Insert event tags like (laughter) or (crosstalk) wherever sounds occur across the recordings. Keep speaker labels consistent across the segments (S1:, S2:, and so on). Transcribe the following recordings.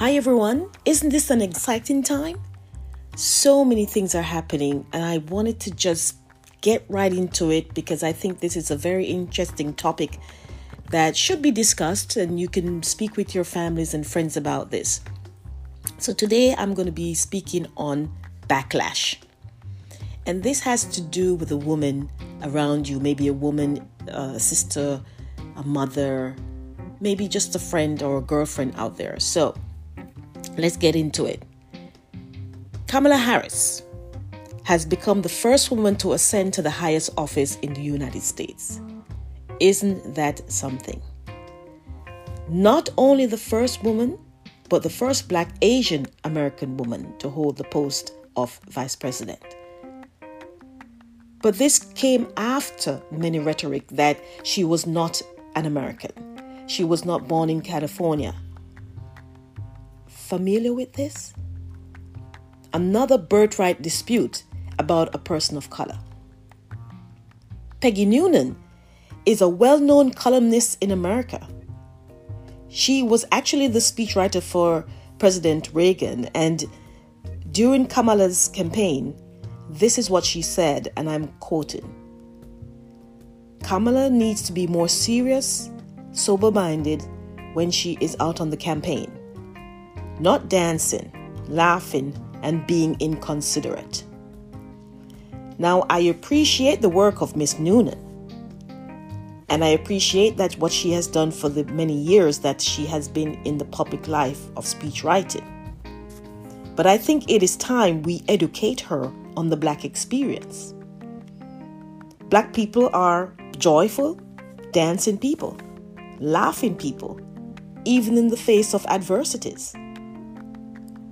S1: Hi everyone, isn't this an exciting time? So many things are happening, and I wanted to just get right into it because I think this is a very interesting topic that should be discussed, and you can speak with your families and friends about this. So, today I'm going to be speaking on backlash, and this has to do with a woman around you, maybe a woman, uh, a sister, a mother, maybe just a friend or a girlfriend out there. So, let's get into it. Kamala Harris has become the first woman to ascend to the highest office in the United States. Isn't that something? Not only the first woman, but the first black Asian American woman to hold the post of vice president. But this came after many rhetoric that she was not an American. She was not born in California. Familiar with this? Another birthright dispute about a person of color. Peggy Noonan is a well known columnist in America. She was actually the speechwriter for President Reagan, and during Kamala's campaign, this is what she said, and I'm quoting Kamala needs to be more serious, sober minded when she is out on the campaign, not dancing, laughing, and being inconsiderate. Now, I appreciate the work of Miss Noonan. And I appreciate that what she has done for the many years that she has been in the public life of speech writing. But I think it is time we educate her on the black experience. Black people are joyful, dancing people, laughing people, even in the face of adversities.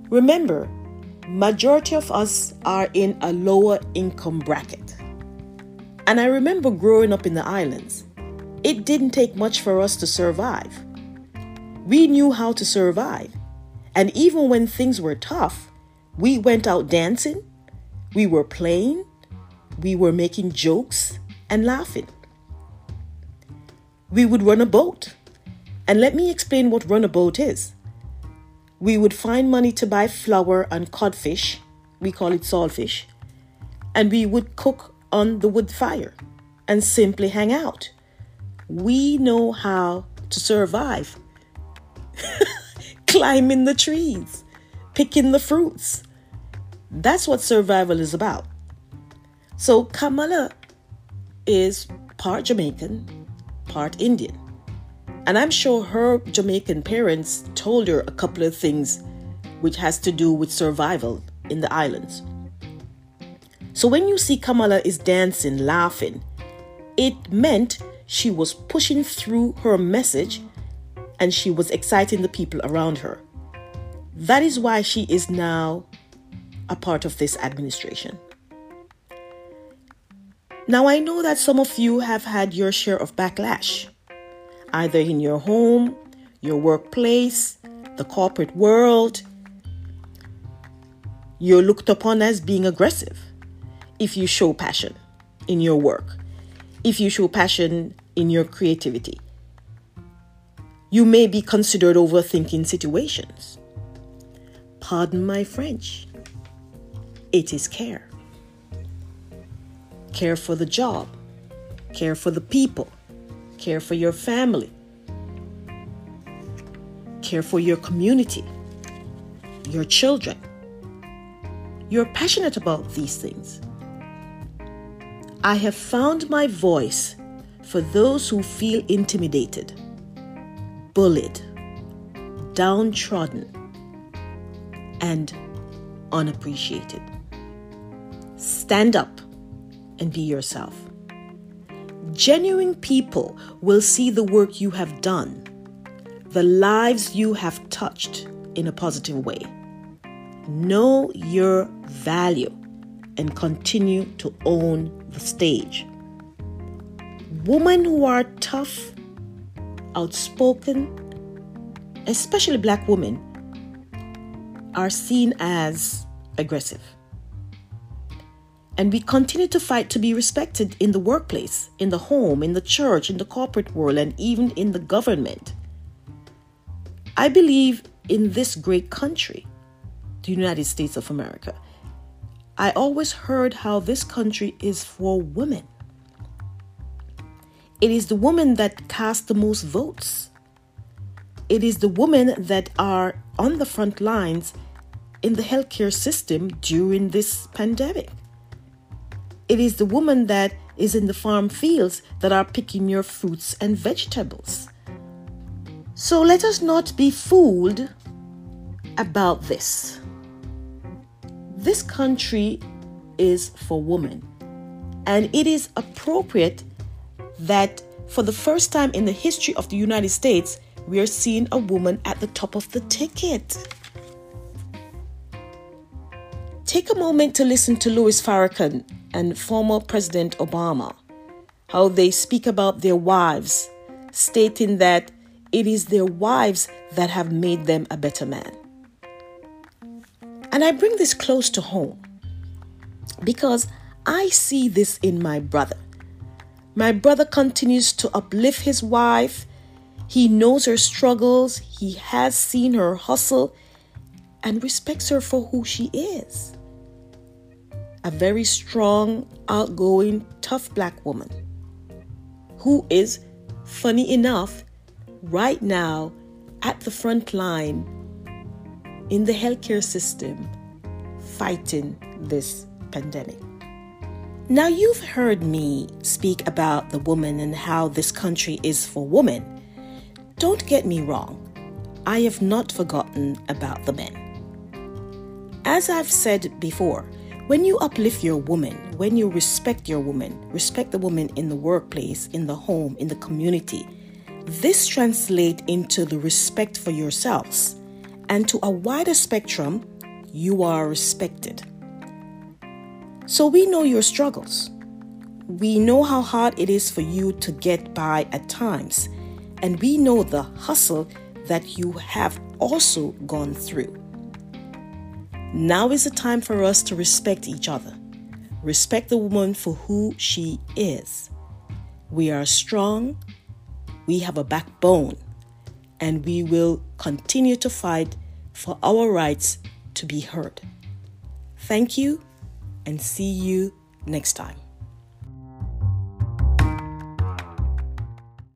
S1: Remember, majority of us are in a lower income bracket. And I remember growing up in the islands. It didn't take much for us to survive. We knew how to survive. And even when things were tough, we went out dancing, we were playing, we were making jokes and laughing. We would run a boat. And let me explain what run a boat is. We would find money to buy flour and codfish, we call it saltfish, and we would cook on the wood fire and simply hang out. We know how to survive. (laughs) Climbing the trees, picking the fruits. That's what survival is about. So Kamala is part Jamaican, part Indian. And I'm sure her Jamaican parents told her a couple of things which has to do with survival in the islands. So when you see Kamala is dancing, laughing, it meant she was pushing through her message and she was exciting the people around her. That is why she is now a part of this administration. Now, I know that some of you have had your share of backlash, either in your home, your workplace, the corporate world. You're looked upon as being aggressive if you show passion in your work if you show passion in your creativity. You may be considered overthinking situations. Pardon my French. It is care. Care for the job, care for the people, care for your family, care for your community, your children. You're passionate about these things. I have found my voice for those who feel intimidated, bullied, downtrodden, and unappreciated. Stand up and be yourself. Genuine people will see the work you have done, the lives you have touched in a positive way. Know your value and continue to own the stage. Women who are tough, outspoken, especially black women, are seen as aggressive. And we continue to fight to be respected in the workplace, in the home, in the church, in the corporate world, and even in the government. I believe in this great country, the United States of America. I always heard how this country is for women. It is the women that cast the most votes. It is the women that are on the front lines in the healthcare system during this pandemic. It is the woman that is in the farm fields that are picking your fruits and vegetables. So let us not be fooled about this. This country is for women, and it is appropriate that for the first time in the history of the United States, we are seeing a woman at the top of the ticket. Take a moment to listen to Louis Farrakhan and former President Obama, how they speak about their wives, stating that it is their wives that have made them a better man. And I bring this close to home because I see this in my brother. My brother continues to uplift his wife. He knows her struggles, he has seen her hustle, and respects her for who she is a very strong, outgoing, tough black woman who is, funny enough, right now at the front line in the healthcare system fighting this pandemic. Now, you've heard me speak about the woman and how this country is for women. Don't get me wrong, I have not forgotten about the men. As I've said before, when you uplift your woman, when you respect your woman, respect the woman in the workplace, in the home, in the community, this translates into the respect for yourselves. And to a wider spectrum, you are respected. So we know your struggles. We know how hard it is for you to get by at times. And we know the hustle that you have also gone through. Now is the time for us to respect each other. Respect the woman for who she is. We are strong, we have a backbone, and we will continue to fight for our rights to be heard. Thank you and see you next time.